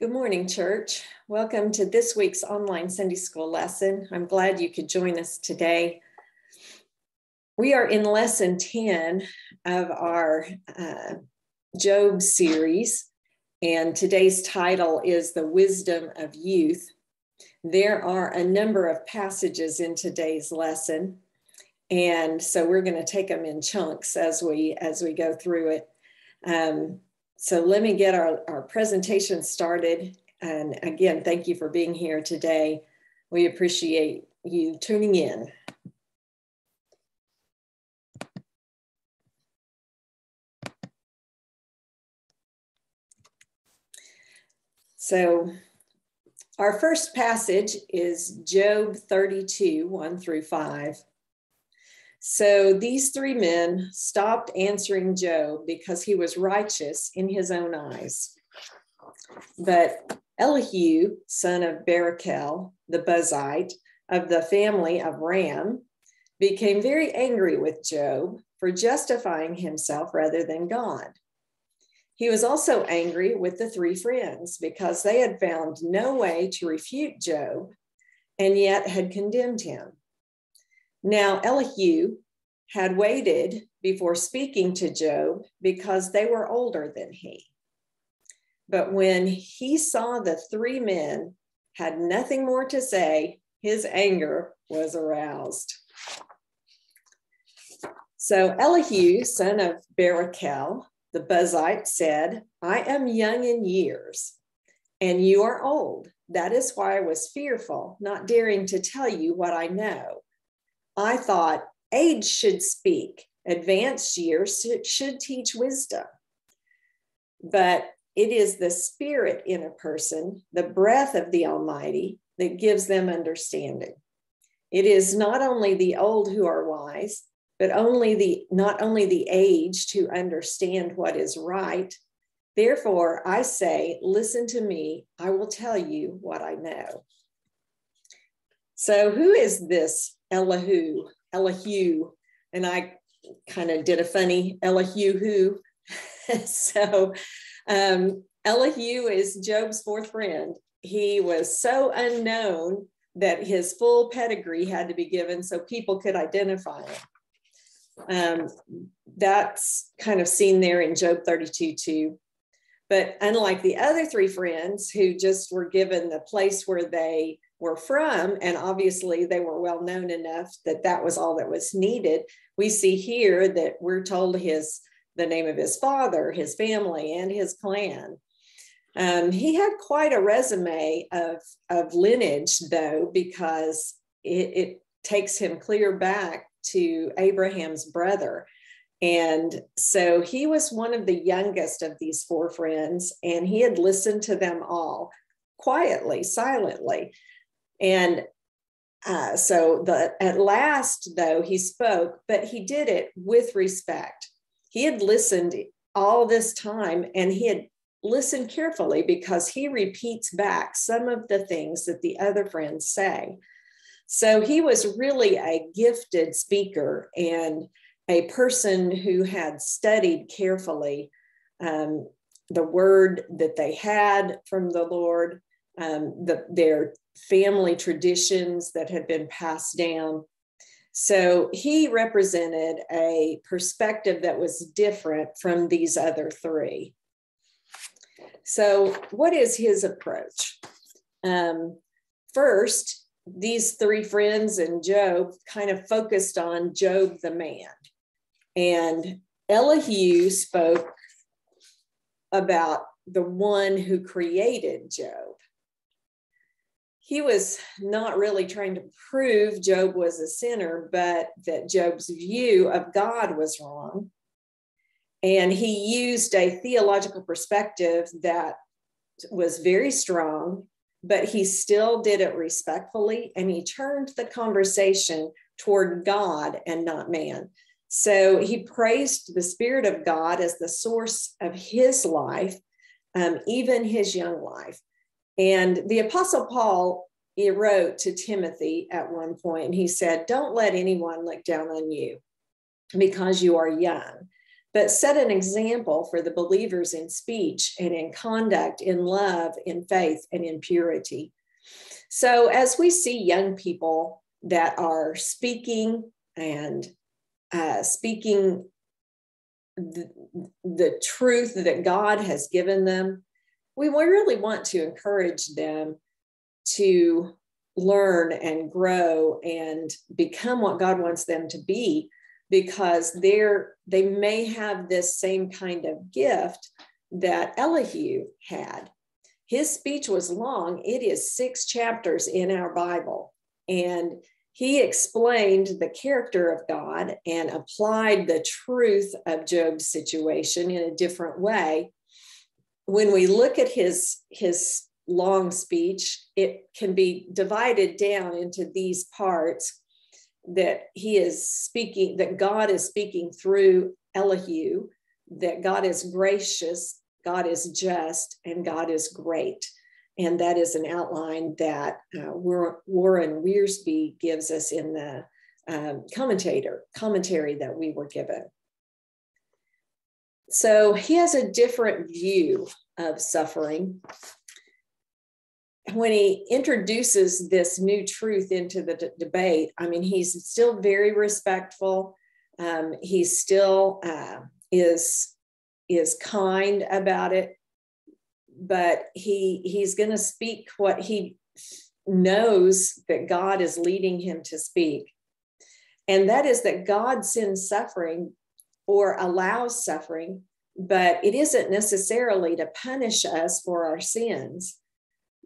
Good morning, church. Welcome to this week's online Sunday school lesson. I'm glad you could join us today. We are in lesson 10 of our uh, Job series, and today's title is The Wisdom of Youth. There are a number of passages in today's lesson, and so we're going to take them in chunks as we as we go through it. Um, so let me get our, our presentation started. And again, thank you for being here today. We appreciate you tuning in. So our first passage is Job 32, 1 through 5. So these three men stopped answering Job because he was righteous in his own eyes. But Elihu, son of Barachel, the Buzite of the family of Ram, became very angry with Job for justifying himself rather than God. He was also angry with the three friends because they had found no way to refute Job and yet had condemned him. Now, Elihu had waited before speaking to Job because they were older than he. But when he saw the three men had nothing more to say, his anger was aroused. So Elihu, son of Barachel, the Buzite, said, I am young in years, and you are old. That is why I was fearful, not daring to tell you what I know. I thought, age should speak, advanced years should teach wisdom. But it is the spirit in a person, the breath of the Almighty, that gives them understanding. It is not only the old who are wise, but only the not only the aged who understand what is right. Therefore, I say, listen to me, I will tell you what I know. So, who is this Elihu, Elihu? And I kind of did a funny Elihu who. so, um, Elihu is Job's fourth friend. He was so unknown that his full pedigree had to be given so people could identify him. Um, that's kind of seen there in Job 32 too. But unlike the other three friends who just were given the place where they were from, and obviously they were well known enough that that was all that was needed, we see here that we're told his the name of his father, his family, and his clan. Um, he had quite a resume of, of lineage, though, because it, it takes him clear back to Abraham's brother. And so he was one of the youngest of these four friends, and he had listened to them all quietly, silently. And uh, so the, at last, though, he spoke, but he did it with respect. He had listened all this time and he had listened carefully because he repeats back some of the things that the other friends say. So he was really a gifted speaker and a person who had studied carefully um, the word that they had from the Lord, um, the, their family traditions that had been passed down. So he represented a perspective that was different from these other three. So, what is his approach? Um, first, these three friends and Job kind of focused on Job the man. And Elihu spoke about the one who created Job. He was not really trying to prove Job was a sinner, but that Job's view of God was wrong. And he used a theological perspective that was very strong but he still did it respectfully and he turned the conversation toward God and not man. So he praised the Spirit of God as the source of his life, um, even his young life. And the Apostle Paul he wrote to Timothy at one point, and he said, Don't let anyone look down on you because you are young, but set an example for the believers in speech and in conduct, in love, in faith, and in purity. So, as we see young people that are speaking and uh, speaking the, the truth that God has given them, we really want to encourage them to learn and grow and become what God wants them to be because they're they may have this same kind of gift that Elihu had. His speech was long. It is six chapters in our Bible. And he explained the character of God and applied the truth of Job's situation in a different way. When we look at his, his long speech, it can be divided down into these parts that he is speaking, that God is speaking through Elihu, that God is gracious, God is just, and God is great. And that is an outline that uh, Warren Wiersbe gives us in the um, commentator commentary that we were given. So he has a different view of suffering. When he introduces this new truth into the d- debate, I mean, he's still very respectful. Um, he still uh, is is kind about it but he he's going to speak what he knows that God is leading him to speak. And that is that God sends suffering or allows suffering, but it isn't necessarily to punish us for our sins,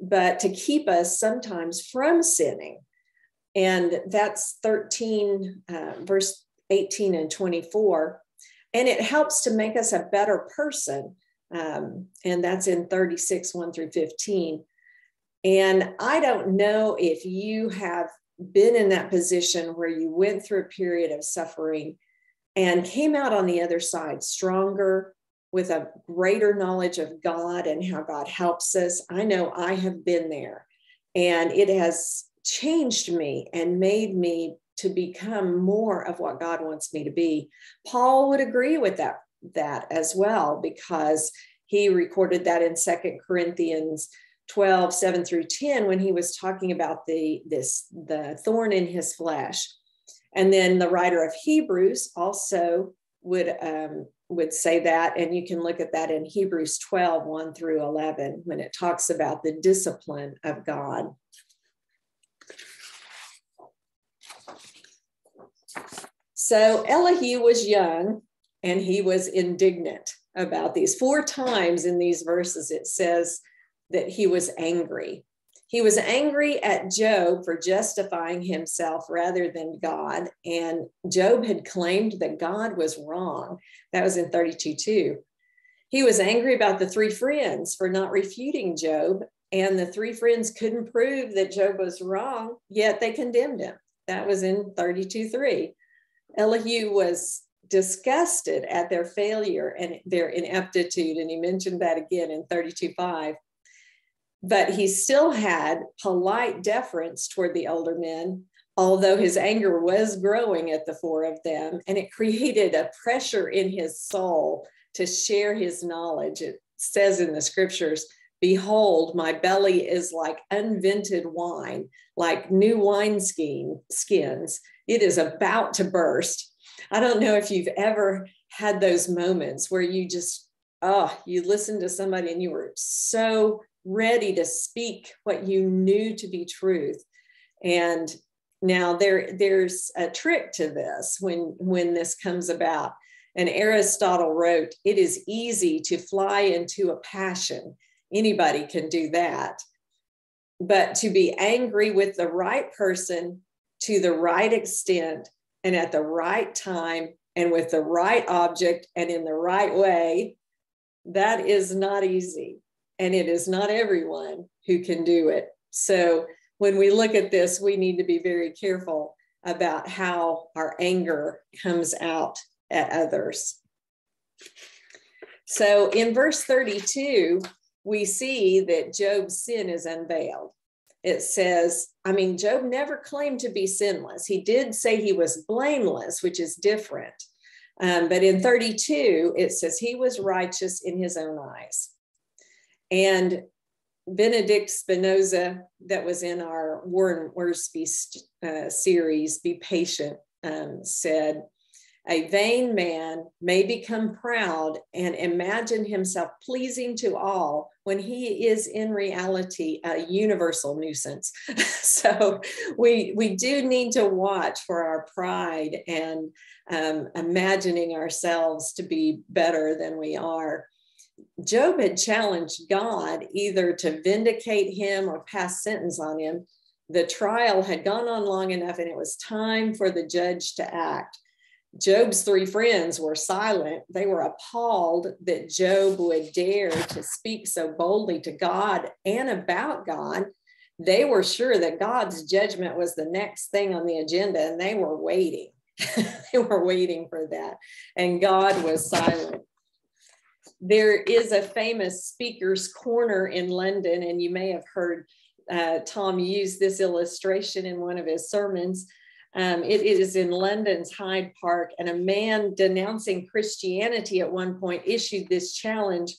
but to keep us sometimes from sinning. And that's 13, uh, verse 18 and 24. And it helps to make us a better person um, and that's in 36, 1 through 15. And I don't know if you have been in that position where you went through a period of suffering and came out on the other side stronger with a greater knowledge of God and how God helps us. I know I have been there and it has changed me and made me to become more of what God wants me to be. Paul would agree with that that as well because he recorded that in Second Corinthians 12, 7 through 10, when he was talking about the this the thorn in his flesh. And then the writer of Hebrews also would um, would say that, and you can look at that in Hebrews 12, 1 through 11, when it talks about the discipline of God. So Elihu was young and he was indignant about these. Four times in these verses, it says that he was angry. He was angry at Job for justifying himself rather than God. And Job had claimed that God was wrong. That was in 32 2. He was angry about the three friends for not refuting Job. And the three friends couldn't prove that Job was wrong, yet they condemned him. That was in 32 3. Elihu was disgusted at their failure and their ineptitude. And he mentioned that again in 32.5. But he still had polite deference toward the older men, although his anger was growing at the four of them. And it created a pressure in his soul to share his knowledge. It says in the scriptures, Behold, my belly is like unvented wine, like new wine skin, skins. It is about to burst. I don't know if you've ever had those moments where you just, oh, you listen to somebody and you were so ready to speak what you knew to be truth. And now there, there's a trick to this when, when this comes about. And Aristotle wrote, it is easy to fly into a passion. Anybody can do that. But to be angry with the right person to the right extent and at the right time and with the right object and in the right way, that is not easy. And it is not everyone who can do it. So when we look at this, we need to be very careful about how our anger comes out at others. So in verse 32, we see that Job's sin is unveiled it says, I mean, Job never claimed to be sinless. He did say he was blameless, which is different. Um, but in 32, it says he was righteous in his own eyes. And Benedict Spinoza, that was in our Warren Wiersbe uh, series, Be Patient, um, said, a vain man may become proud and imagine himself pleasing to all when he is in reality a universal nuisance. so we, we do need to watch for our pride and um, imagining ourselves to be better than we are. Job had challenged God either to vindicate him or pass sentence on him. The trial had gone on long enough and it was time for the judge to act. Job's three friends were silent. They were appalled that Job would dare to speak so boldly to God and about God. They were sure that God's judgment was the next thing on the agenda, and they were waiting. they were waiting for that. And God was silent. There is a famous speaker's corner in London, and you may have heard uh, Tom use this illustration in one of his sermons um, it is in London's Hyde Park, and a man denouncing Christianity at one point issued this challenge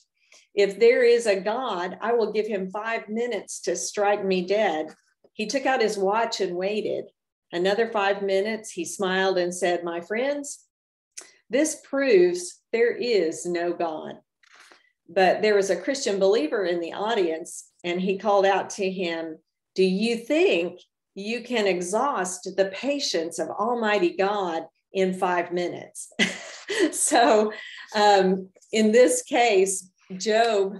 If there is a God, I will give him five minutes to strike me dead. He took out his watch and waited. Another five minutes, he smiled and said, My friends, this proves there is no God. But there was a Christian believer in the audience, and he called out to him, Do you think you can exhaust the patience of Almighty God in five minutes. so, um, in this case, Job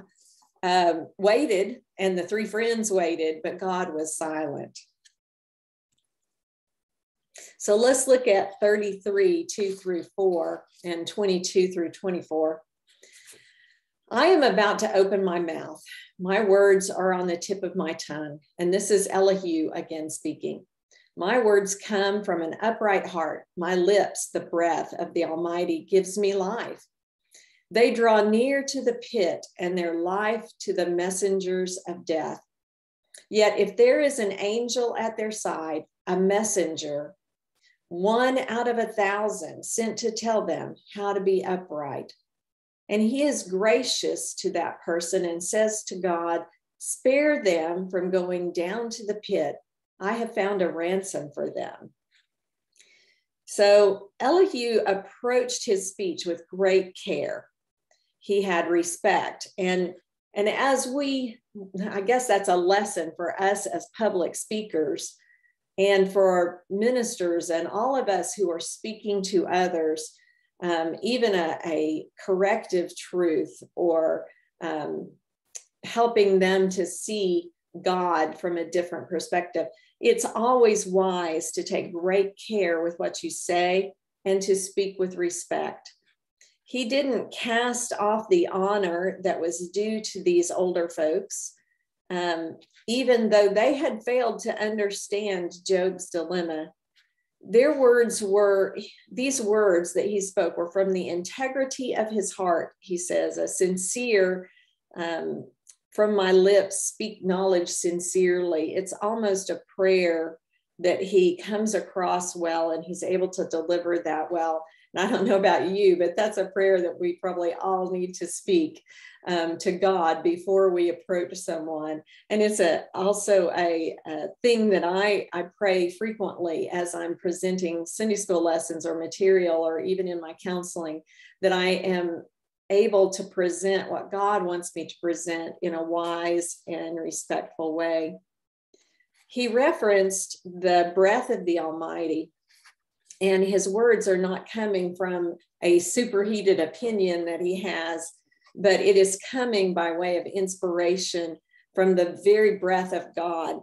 um, waited and the three friends waited, but God was silent. So let's look at 33, 2 through 4, and 22 through 24. I am about to open my mouth. My words are on the tip of my tongue. And this is Elihu again speaking. My words come from an upright heart. My lips, the breath of the Almighty, gives me life. They draw near to the pit and their life to the messengers of death. Yet if there is an angel at their side, a messenger, one out of a thousand sent to tell them how to be upright, and he is gracious to that person and says to God, Spare them from going down to the pit. I have found a ransom for them. So Elihu approached his speech with great care. He had respect. And, and as we, I guess that's a lesson for us as public speakers and for ministers and all of us who are speaking to others um, even a, a, corrective truth or um, helping them to see God from a different perspective. It's always wise to take great care with what you say and to speak with respect. He didn't cast off the honor that was due to these older folks, um, even though they had failed to understand Job's dilemma their words were these words that he spoke were from the integrity of his heart he says a sincere um, from my lips speak knowledge sincerely. It's almost a prayer that he comes across well and he's able to deliver that well and i don't know about you but that's a prayer that we probably all need to speak um, to God before we approach someone. And it's a, also a, a, thing that I, I pray frequently as I'm presenting Sunday school lessons or material or even in my counseling that I am able to present what God wants me to present in a wise and respectful way. He referenced the breath of the Almighty and his words are not coming from a superheated opinion that he has but it is coming by way of inspiration from the very breath of God.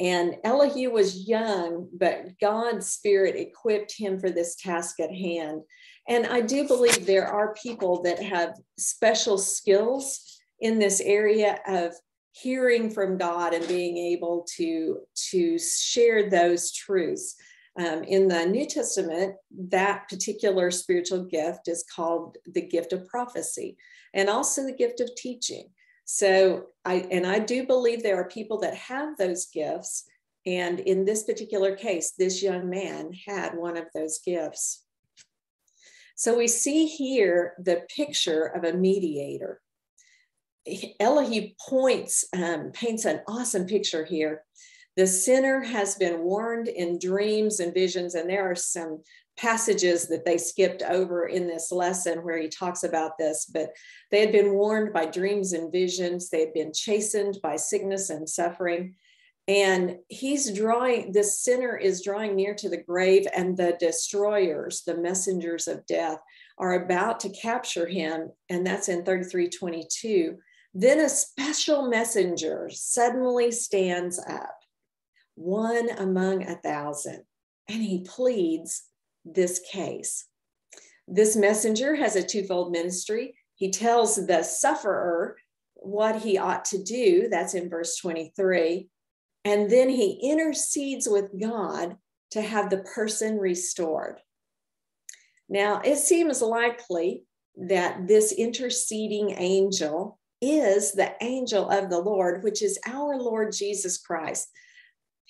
And Elihu was young, but God's spirit equipped him for this task at hand. And I do believe there are people that have special skills in this area of hearing from God and being able to, to share those truths. Um, in the New Testament, that particular spiritual gift is called the gift of prophecy and also the gift of teaching. So I and I do believe there are people that have those gifts. And in this particular case, this young man had one of those gifts. So we see here the picture of a mediator. Elihu points, um, paints an awesome picture here. The sinner has been warned in dreams and visions, and there are some passages that they skipped over in this lesson where he talks about this, but they had been warned by dreams and visions. They had been chastened by sickness and suffering. And he's drawing, this sinner is drawing near to the grave, and the destroyers, the messengers of death, are about to capture him. And that's in 3322. Then a special messenger suddenly stands up, one among a thousand, and he pleads this case. This messenger has a twofold ministry. He tells the sufferer what he ought to do, that's in verse 23, and then he intercedes with God to have the person restored. Now, it seems likely that this interceding angel is the angel of the Lord, which is our Lord Jesus Christ.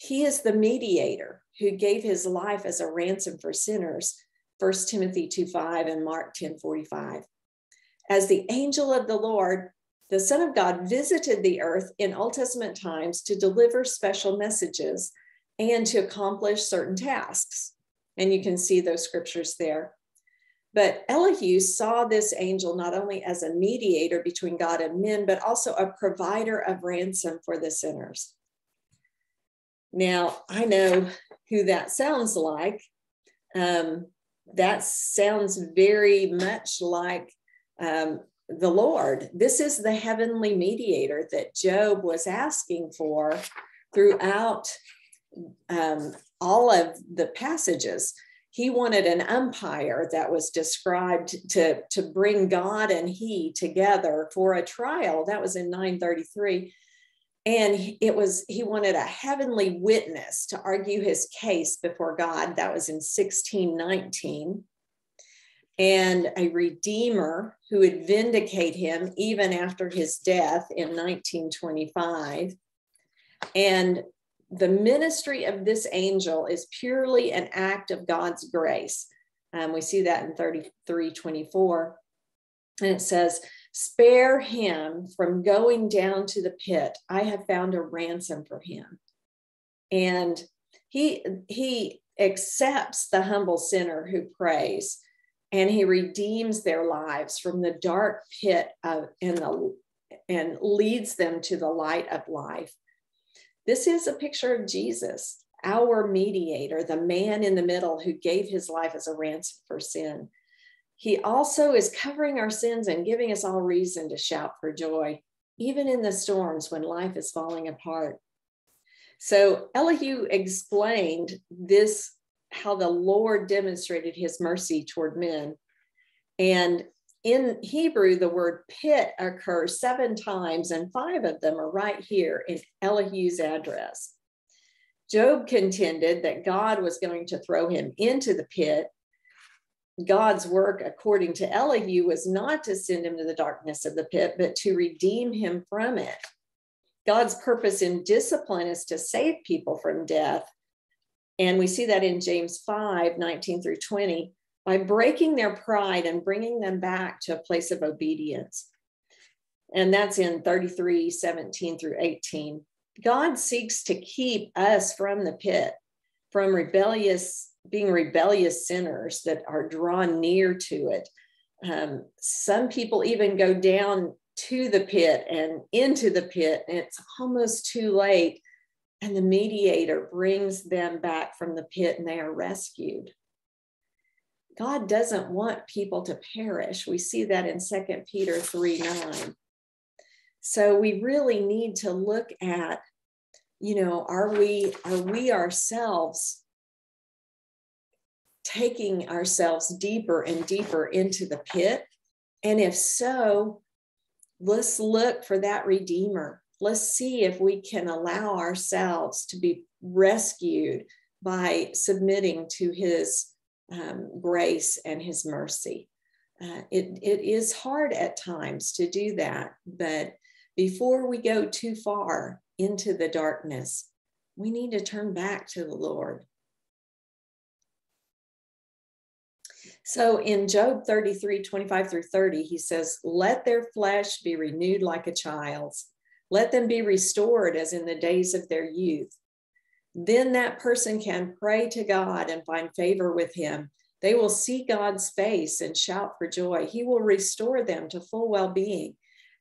He is the mediator who gave his life as a ransom for sinners, 1 Timothy 2 5 and Mark 10 45. As the angel of the Lord, the Son of God visited the earth in Old Testament times to deliver special messages and to accomplish certain tasks. And you can see those scriptures there. But Elihu saw this angel not only as a mediator between God and men, but also a provider of ransom for the sinners. Now, I know who that sounds like. Um, that sounds very much like um, the Lord. This is the heavenly mediator that Job was asking for throughout um, all of the passages. He wanted an umpire that was described to, to bring God and he together for a trial. That was in 933 and it was he wanted a heavenly witness to argue his case before god. That was in 1619 and a redeemer who would vindicate him even after his death in 1925 and the ministry of this angel is purely an act of god's grace. Um, we see that in 33 24 and it says Spare him from going down to the pit. I have found a ransom for him. And he, he accepts the humble sinner who prays and he redeems their lives from the dark pit of, and, the, and leads them to the light of life. This is a picture of Jesus, our mediator, the man in the middle who gave his life as a ransom for sin. He also is covering our sins and giving us all reason to shout for joy, even in the storms when life is falling apart. So Elihu explained this how the Lord demonstrated his mercy toward men. And in Hebrew, the word pit occurs seven times, and five of them are right here in Elihu's address. Job contended that God was going to throw him into the pit God's work, according to Elihu, was not to send him to the darkness of the pit, but to redeem him from it. God's purpose in discipline is to save people from death. And we see that in James 5 19 through 20 by breaking their pride and bringing them back to a place of obedience. And that's in 33 17 through 18. God seeks to keep us from the pit, from rebellious being rebellious sinners that are drawn near to it. Um, some people even go down to the pit and into the pit, and it's almost too late. And the mediator brings them back from the pit and they are rescued. God doesn't want people to perish. We see that in 2 Peter 3 9. So we really need to look at, you know, are we are we ourselves taking ourselves deeper and deeper into the pit? And if so, let's look for that Redeemer. Let's see if we can allow ourselves to be rescued by submitting to His um, grace and His mercy. Uh, it, it is hard at times to do that, but before we go too far into the darkness, we need to turn back to the Lord So in Job 33, 25 through 30, he says, Let their flesh be renewed like a child's. Let them be restored as in the days of their youth. Then that person can pray to God and find favor with him. They will see God's face and shout for joy. He will restore them to full well being.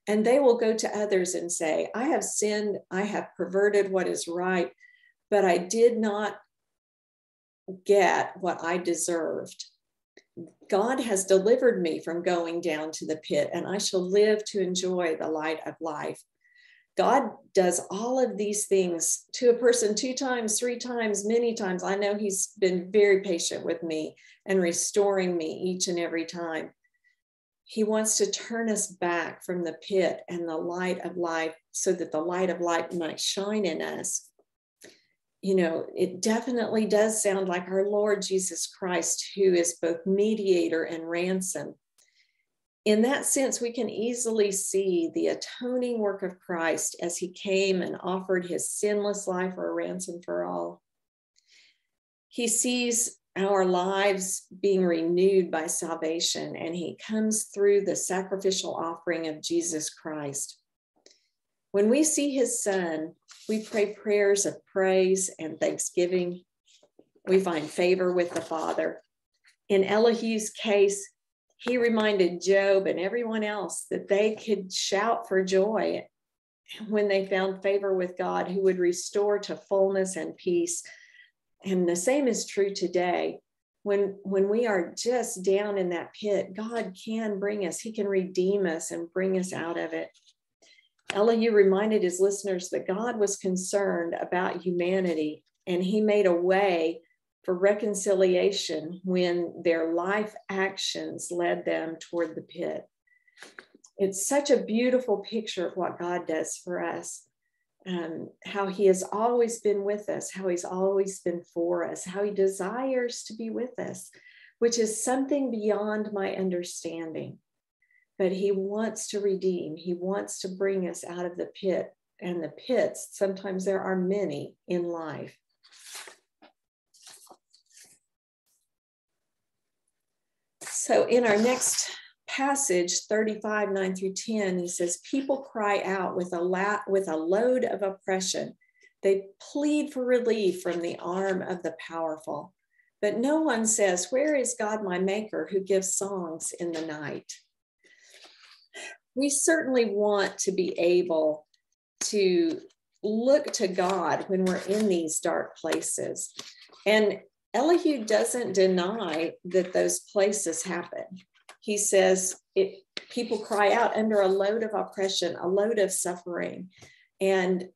And they will go to others and say, I have sinned, I have perverted what is right, but I did not get what I deserved. God has delivered me from going down to the pit, and I shall live to enjoy the light of life. God does all of these things to a person two times, three times, many times. I know He's been very patient with me and restoring me each and every time. He wants to turn us back from the pit and the light of life so that the light of life might shine in us. You know, it definitely does sound like our Lord Jesus Christ, who is both mediator and ransom in that sense, we can easily see the atoning work of Christ as he came and offered his sinless life for a ransom for all. He sees our lives being renewed by salvation, and he comes through the sacrificial offering of Jesus Christ. When we see his son, we pray prayers of praise and thanksgiving. We find favor with the Father. In Elihu's case, he reminded Job and everyone else that they could shout for joy when they found favor with God, who would restore to fullness and peace. And the same is true today. When, when we are just down in that pit, God can bring us, He can redeem us and bring us out of it. Elihu reminded his listeners that God was concerned about humanity and He made a way for reconciliation when their life actions led them toward the pit. It's such a beautiful picture of what God does for us. Um, how he has always been with us, how he's always been for us, how he desires to be with us, which is something beyond my understanding. But he wants to redeem, he wants to bring us out of the pit. And the pits, sometimes there are many in life. So in our next passage, 35, 9 through 10, he says, People cry out with a, la- with a load of oppression. They plead for relief from the arm of the powerful. But no one says, Where is God my maker who gives songs in the night? We certainly want to be able to look to God when we're in these dark places. And Elihu doesn't deny that those places happen. He says it, people cry out under a load of oppression, a load of suffering. And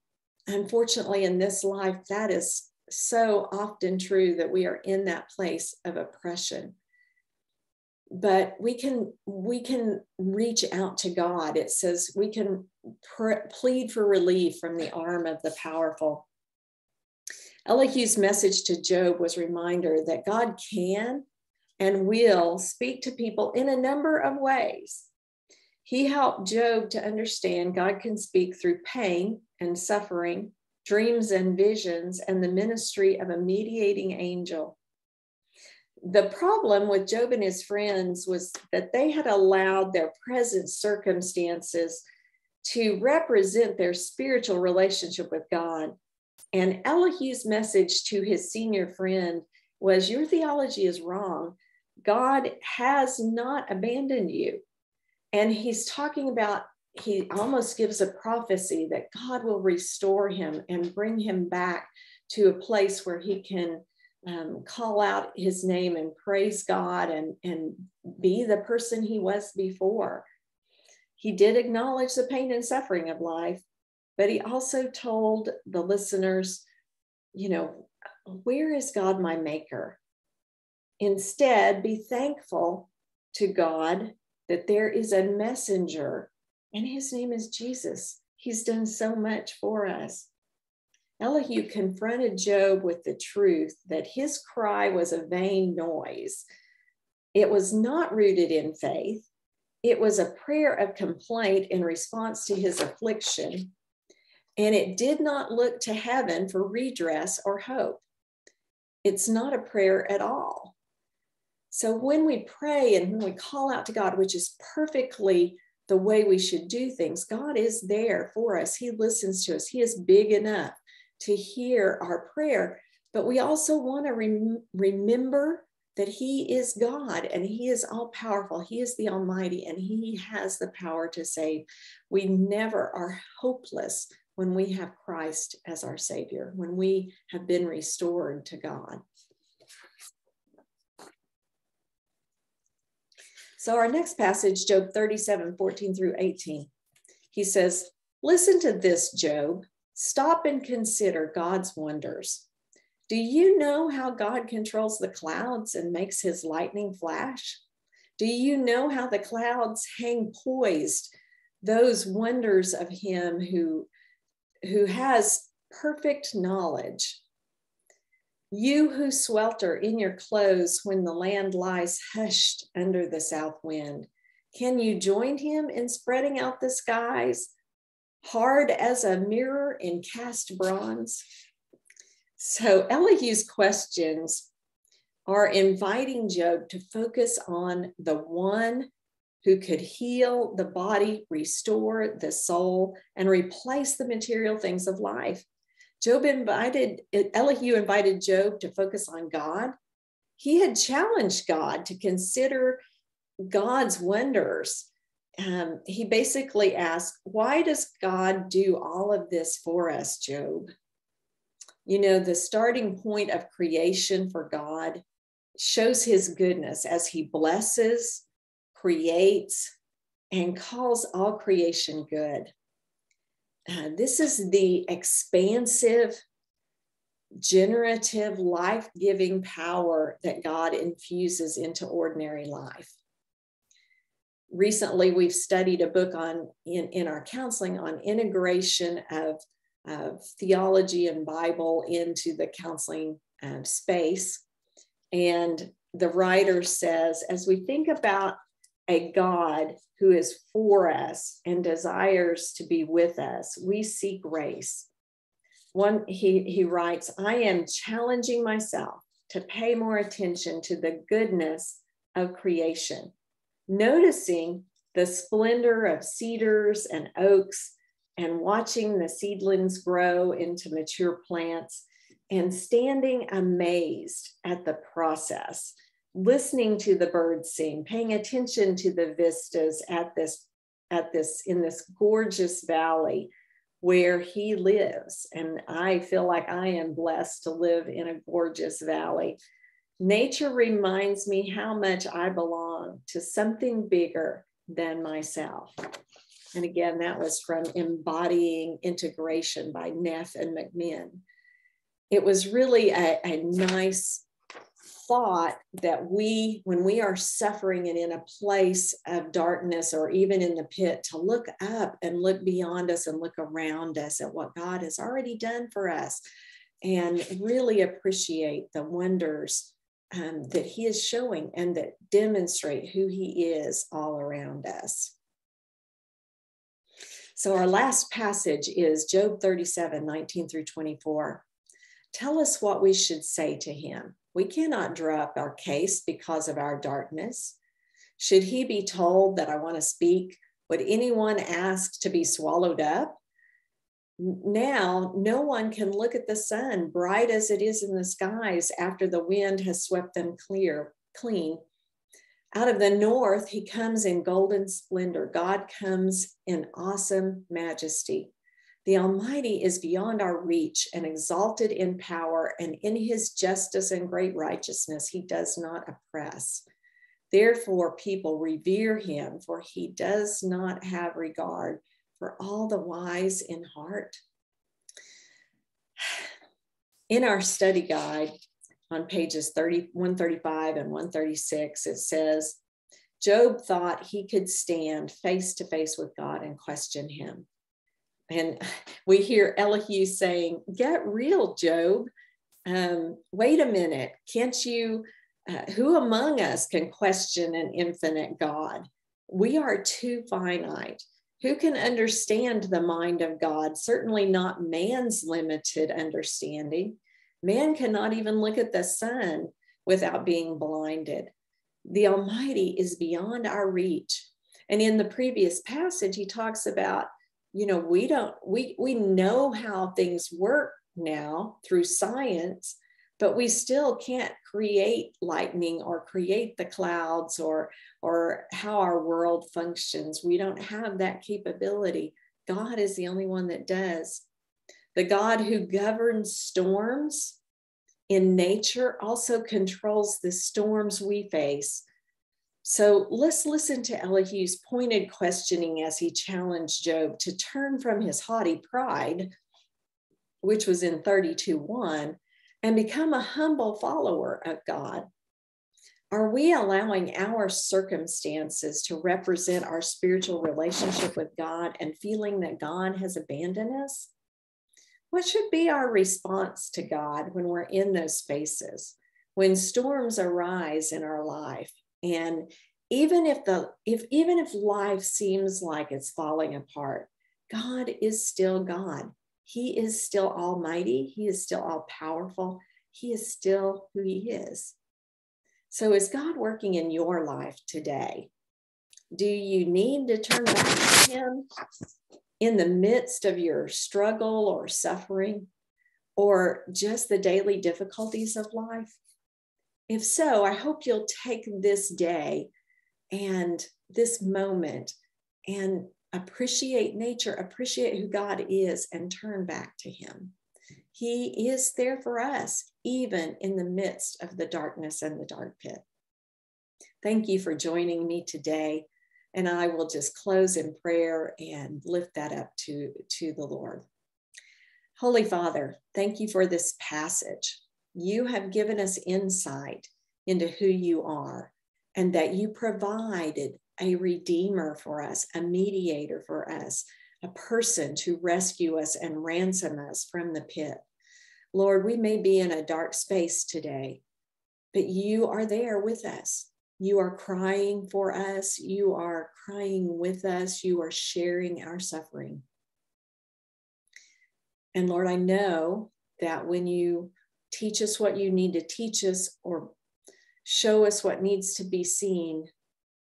unfortunately, in this life, that is so often true that we are in that place of oppression but we can we can reach out to god it says we can pr- plead for relief from the arm of the powerful Elihu's message to Job was a reminder that God can and will speak to people in a number of ways. He helped Job to understand God can speak through pain and suffering, dreams and visions, and the ministry of a mediating angel. The problem with Job and his friends was that they had allowed their present circumstances to represent their spiritual relationship with God and Elihu's message to his senior friend was Your theology is wrong. God has not abandoned you. And he's talking about, he almost gives a prophecy that God will restore him and bring him back to a place where he can um, call out his name and praise God and, and be the person he was before. He did acknowledge the pain and suffering of life, but he also told the listeners, you know, where is God my maker? Instead, be thankful to God that there is a messenger, and his name is Jesus. He's done so much for us. Elihu confronted Job with the truth that his cry was a vain noise. It was not rooted in faith. It was a prayer of complaint in response to his affliction and it did not look to heaven for redress or hope. It's not a prayer at all. So when we pray and when we call out to God, which is perfectly the way we should do things, God is there for us. He listens to us. He is big enough to hear our prayer. But we also want to rem- remember that He is God and He is all powerful. He is the Almighty and He has the power to save. We never are hopeless when we have Christ as our Savior, when we have been restored to God. So, our next passage, Job 37 14 through 18, he says, Listen to this, Job. Stop and consider God's wonders. Do you know how God controls the clouds and makes his lightning flash? Do you know how the clouds hang poised, those wonders of him who, who has perfect knowledge? You who swelter in your clothes when the land lies hushed under the south wind, can you join him in spreading out the skies, hard as a mirror in cast bronze? So Elihu's questions are inviting Job to focus on the one who could heal the body, restore the soul, and replace the material things of life. Job invited, Elihu invited Job to focus on God. He had challenged God to consider God's wonders. Um, he basically asked, Why does God do all of this for us, Job? You know, the starting point of creation for God shows his goodness as he blesses, creates, and calls all creation good. Uh, this is the expansive, generative, life giving power that God infuses into ordinary life. Recently, we've studied a book on in, in our counseling on integration of, of theology and Bible into the counseling um, space. And the writer says, as we think about a God who is for us and desires to be with us. We seek grace. One, he, he writes, I am challenging myself to pay more attention to the goodness of creation, noticing the splendor of cedars and oaks and watching the seedlings grow into mature plants and standing amazed at the process listening to the birds sing, paying attention to the vistas at this, at this, in this gorgeous valley where he lives. And I feel like I am blessed to live in a gorgeous valley. Nature reminds me how much I belong to something bigger than myself. And again, that was from Embodying Integration by Neff and McMinn. It was really a, a nice thought that we, when we are suffering and in a place of darkness or even in the pit, to look up and look beyond us and look around us at what God has already done for us and really appreciate the wonders um, that He is showing and that demonstrate who He is all around us. So, our last passage is Job 37 19 through 24. Tell us what we should say to him. We cannot draw up our case because of our darkness. Should he be told that I want to speak, would anyone ask to be swallowed up? Now, no one can look at the sun, bright as it is in the skies, after the wind has swept them clear, clean. Out of the north, he comes in golden splendor. God comes in awesome majesty. The Almighty is beyond our reach and exalted in power, and in his justice and great righteousness, he does not oppress. Therefore, people revere him, for he does not have regard for all the wise in heart. In our study guide on pages 30, 135 and 136, it says, Job thought he could stand face to face with God and question him. And we hear Elihu saying, Get real, Job. Um, wait a minute. Can't you? Uh, who among us can question an infinite God? We are too finite. Who can understand the mind of God? Certainly not man's limited understanding. Man cannot even look at the sun without being blinded. the Almighty is beyond our reach. And in the previous passage, he talks about, you know, we don't, we, we know how things work now through science, but we still can't create lightning or create the clouds or, or how our world functions. We don't have that capability. God is the only one that does. The God who governs storms in nature also controls the storms we face so let's listen to Elihu's pointed questioning as he challenged Job to turn from his haughty pride, which was in 32 1, and become a humble follower of God. Are we allowing our circumstances to represent our spiritual relationship with God and feeling that God has abandoned us? What should be our response to God when we're in those spaces? When storms arise in our life and even if the if even if life seems like it's falling apart god is still god he is still almighty he is still all powerful he is still who he is so is god working in your life today do you need to turn back to him in the midst of your struggle or suffering or just the daily difficulties of life if so, I hope you'll take this day and this moment and appreciate nature, appreciate who God is, and turn back to Him. He is there for us, even in the midst of the darkness and the dark pit. Thank you for joining me today. And I will just close in prayer and lift that up to, to the Lord. Holy Father, thank you for this passage. You have given us insight into who you are and that you provided a redeemer for us, a mediator for us, a person to rescue us and ransom us from the pit. Lord, we may be in a dark space today, but you are there with us. You are crying for us. You are crying with us. You are sharing our suffering. And Lord, I know that when you teach us what you need to teach us or show us what needs to be seen,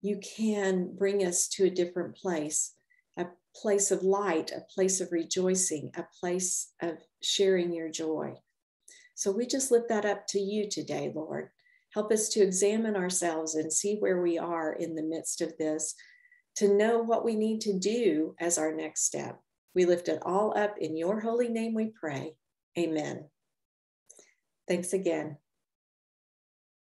you can bring us to a different place, place of light, a place of rejoicing, a place of sharing your joy. So we just lift that up to you today, Lord. Help us to examine ourselves and see where we are in the midst of this, to know what we need to do as our next step. We lift it all up in your holy name, we pray. Amen. Thanks again.